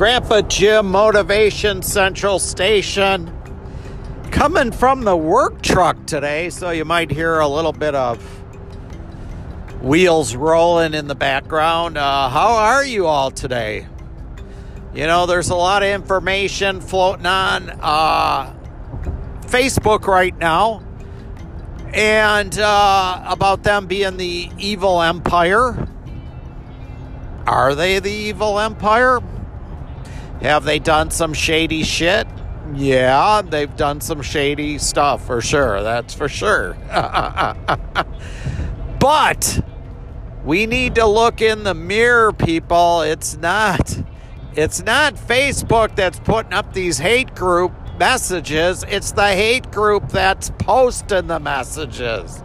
Grandpa Jim Motivation Central Station. Coming from the work truck today, so you might hear a little bit of wheels rolling in the background. Uh, how are you all today? You know, there's a lot of information floating on uh, Facebook right now and uh, about them being the evil empire. Are they the evil empire? Have they done some shady shit? Yeah, they've done some shady stuff for sure. That's for sure. but we need to look in the mirror, people. It's not it's not Facebook that's putting up these hate group messages. It's the hate group that's posting the messages.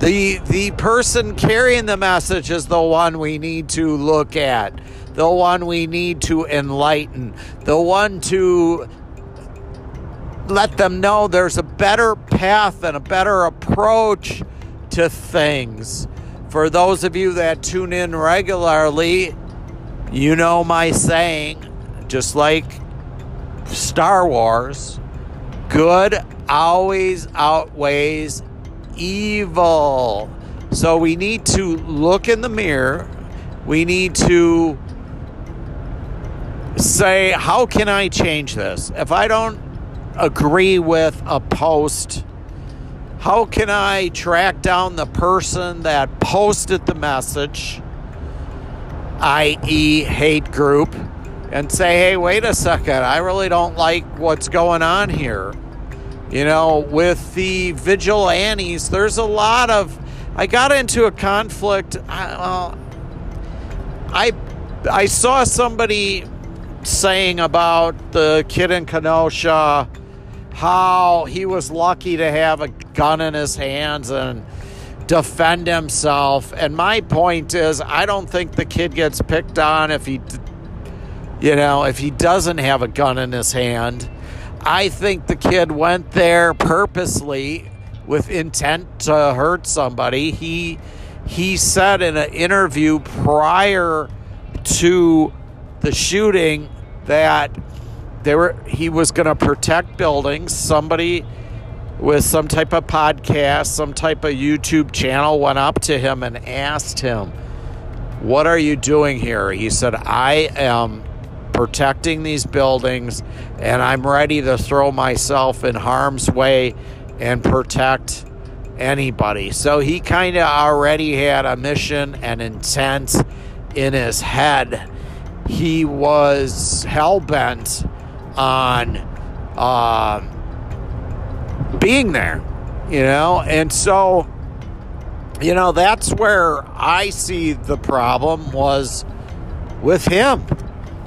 The the person carrying the message is the one we need to look at the one we need to enlighten, the one to let them know there's a better path and a better approach to things. For those of you that tune in regularly, you know my saying, just like Star Wars, good always outweighs evil. So we need to look in the mirror. We need to say, how can I change this? If I don't agree with a post, how can I track down the person that posted the message, i.e., hate group, and say, hey, wait a second, I really don't like what's going on here. You know, with the vigilantes, there's a lot of. I got into a conflict. I, I, I saw somebody saying about the kid in Kenosha, how he was lucky to have a gun in his hands and defend himself. And my point is, I don't think the kid gets picked on if he, you know, if he doesn't have a gun in his hand. I think the kid went there purposely with intent to hurt somebody. He he said in an interview prior to the shooting that they were he was going to protect buildings. Somebody with some type of podcast, some type of YouTube channel went up to him and asked him, "What are you doing here?" He said, "I am protecting these buildings and I'm ready to throw myself in harm's way and protect anybody." So he kind of already had a mission and intent in his head he was hell bent on uh, being there, you know, and so you know that's where I see the problem was with him.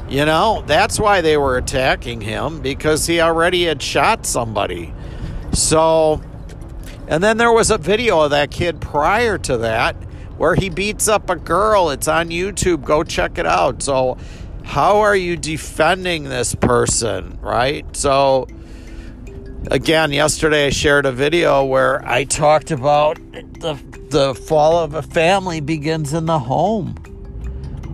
You know, that's why they were attacking him because he already had shot somebody. So, and then there was a video of that kid prior to that where he beats up a girl. It's on YouTube. Go check it out. So, how are you defending this person, right? So, again, yesterday I shared a video where I talked about the the fall of a family begins in the home.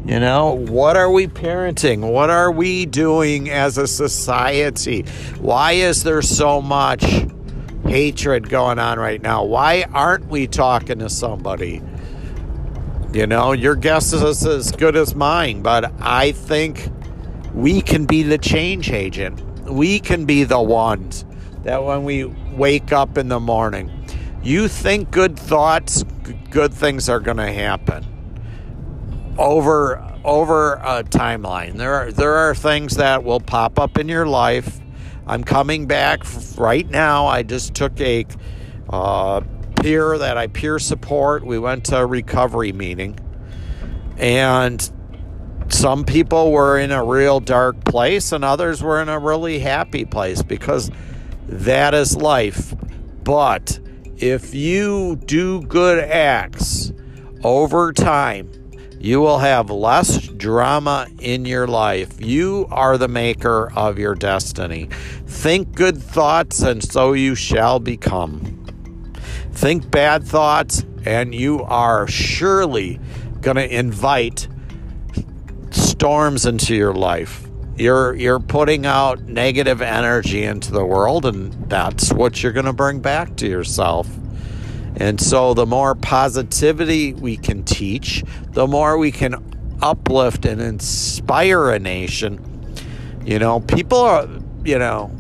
You know, what are we parenting? What are we doing as a society? Why is there so much hatred going on right now? Why aren't we talking to somebody? You know, your guess is as good as mine, but I think we can be the change agent. We can be the ones that when we wake up in the morning, you think good thoughts, good things are going to happen. Over over a timeline. There are there are things that will pop up in your life. I'm coming back right now. I just took a uh, peer that I peer support. We went to a recovery meeting, and some people were in a real dark place, and others were in a really happy place because that is life. But if you do good acts over time, you will have less drama in your life. You are the maker of your destiny. Think good thoughts, and so you shall become. Think bad thoughts, and you are surely going to invite storms into your life. You're you're putting out negative energy into the world and that's what you're going to bring back to yourself. And so the more positivity we can teach, the more we can uplift and inspire a nation. You know, people are, you know,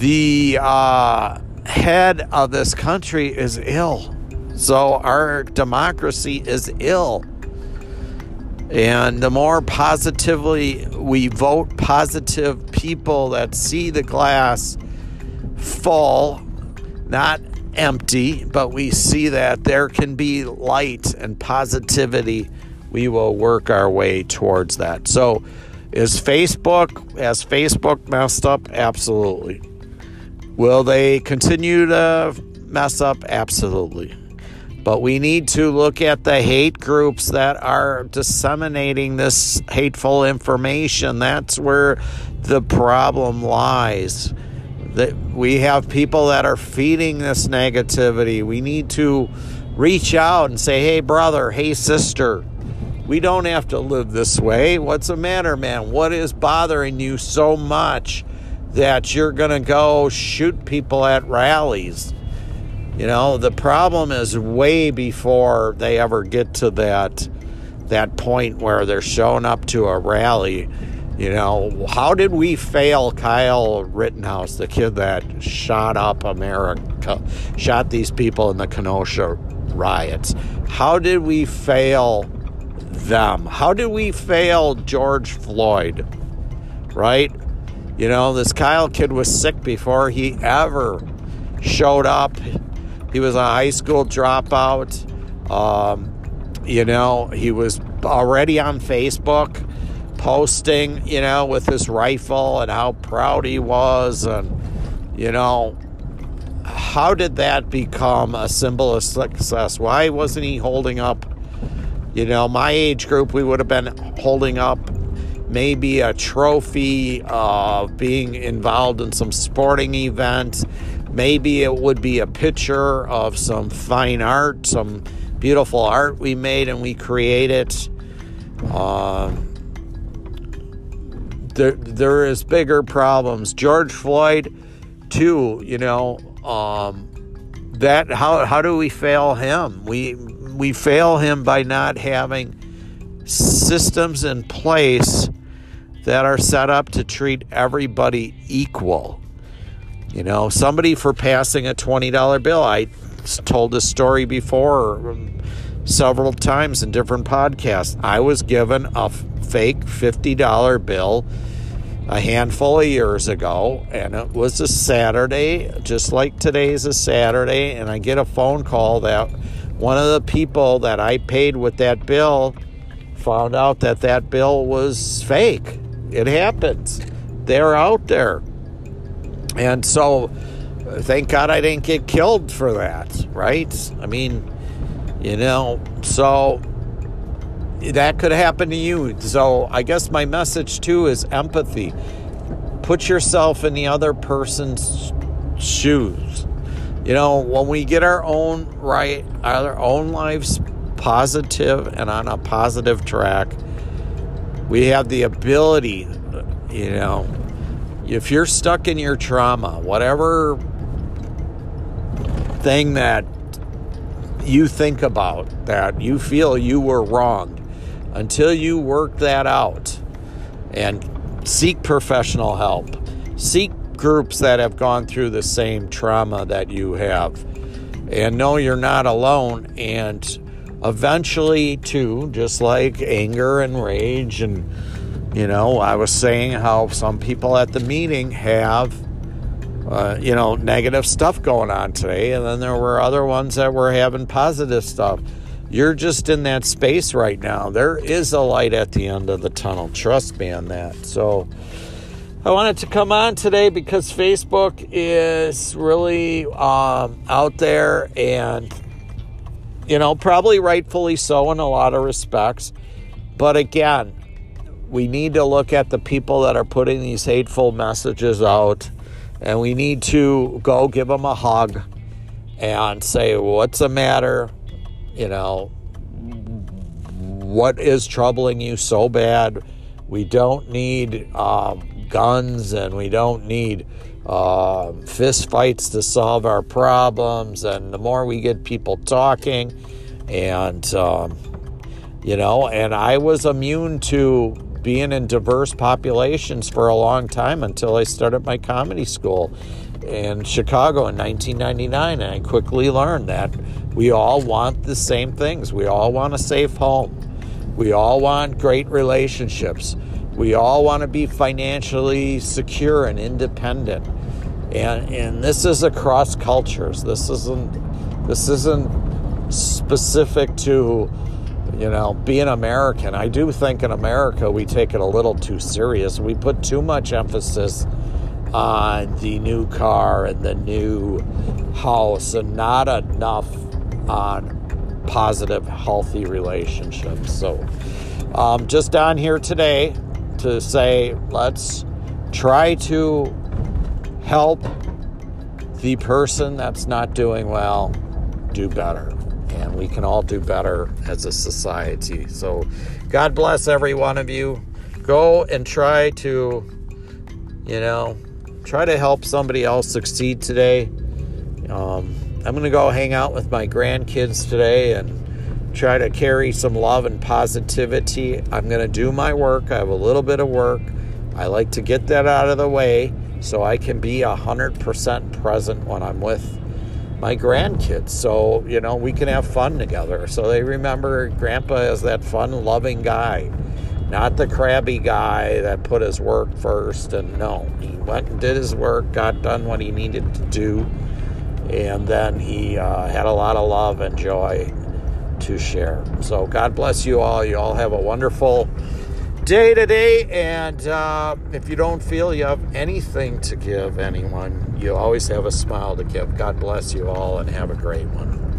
the uh, head of this country is ill. So our democracy is ill. And the more positively we vote positive people that see the glass full, not empty, but we see that there can be light and positivity, we will work our way towards that. So, is Facebook, has Facebook messed up? Absolutely. Will they continue to mess up? Absolutely. But we need to look at the hate groups that are disseminating this hateful information. That's where the problem lies. That we have people that are feeding this negativity. We need to reach out and say, hey, brother, hey, sister, we don't have to live this way. What's the matter, man? What is bothering you so much that you're going to go shoot people at rallies? You know, the problem is way before they ever get to that that point where they're showing up to a rally. You know, how did we fail Kyle Rittenhouse, the kid that shot up America, shot these people in the Kenosha riots? How did we fail them? How did we fail George Floyd? Right? You know, this Kyle kid was sick before he ever showed up he was a high school dropout. Um, you know, he was already on Facebook posting, you know, with his rifle and how proud he was. And, you know, how did that become a symbol of success? Why wasn't he holding up? You know, my age group, we would have been holding up maybe a trophy of being involved in some sporting event Maybe it would be a picture of some fine art, some beautiful art we made and we created. Uh, there, there is bigger problems. George Floyd, too. You know, um, that how how do we fail him? We we fail him by not having systems in place that are set up to treat everybody equal. You know, somebody for passing a $20 bill. I told this story before um, several times in different podcasts. I was given a fake $50 bill a handful of years ago, and it was a Saturday, just like today's a Saturday, and I get a phone call that one of the people that I paid with that bill found out that that bill was fake. It happens. They're out there. And so, thank God I didn't get killed for that, right? I mean, you know, so that could happen to you. So, I guess my message too is empathy. Put yourself in the other person's shoes. You know, when we get our own right, our own lives positive and on a positive track, we have the ability, you know, if you're stuck in your trauma, whatever thing that you think about that you feel you were wronged, until you work that out and seek professional help, seek groups that have gone through the same trauma that you have, and know you're not alone. And eventually, too, just like anger and rage and you know, I was saying how some people at the meeting have, uh, you know, negative stuff going on today, and then there were other ones that were having positive stuff. You're just in that space right now. There is a light at the end of the tunnel. Trust me on that. So, I wanted to come on today because Facebook is really um, out there and, you know, probably rightfully so in a lot of respects. But again, we need to look at the people that are putting these hateful messages out and we need to go give them a hug and say, What's the matter? You know, what is troubling you so bad? We don't need um, guns and we don't need uh, fist fights to solve our problems. And the more we get people talking, and um, you know, and I was immune to being in diverse populations for a long time until I started my comedy school in Chicago in 1999. And I quickly learned that we all want the same things. We all want a safe home. We all want great relationships. We all want to be financially secure and independent. And, and this is across cultures. This isn't this isn't specific to you know being American. I do think in America we take it a little too serious. We put too much emphasis on the new car and the new house and not enough on positive, healthy relationships. So, um, just on here today to say, let's try to help the person that's not doing well do better. And we can all do better as a society. So, God bless every one of you. Go and try to, you know, try to help somebody else succeed today. Um, I'm going to go hang out with my grandkids today and try to carry some love and positivity. I'm going to do my work. I have a little bit of work. I like to get that out of the way so I can be 100% present when I'm with my grandkids. So, you know, we can have fun together. So they remember Grandpa as that fun, loving guy, not the crabby guy that put his work first. And no, he went and did his work, got done what he needed to do. And then he uh, had a lot of love and joy to share. So God bless you all. You all have a wonderful day today. And uh, if you don't feel you have anything to give anyone, you always have a smile to give. God bless you all and have a great one.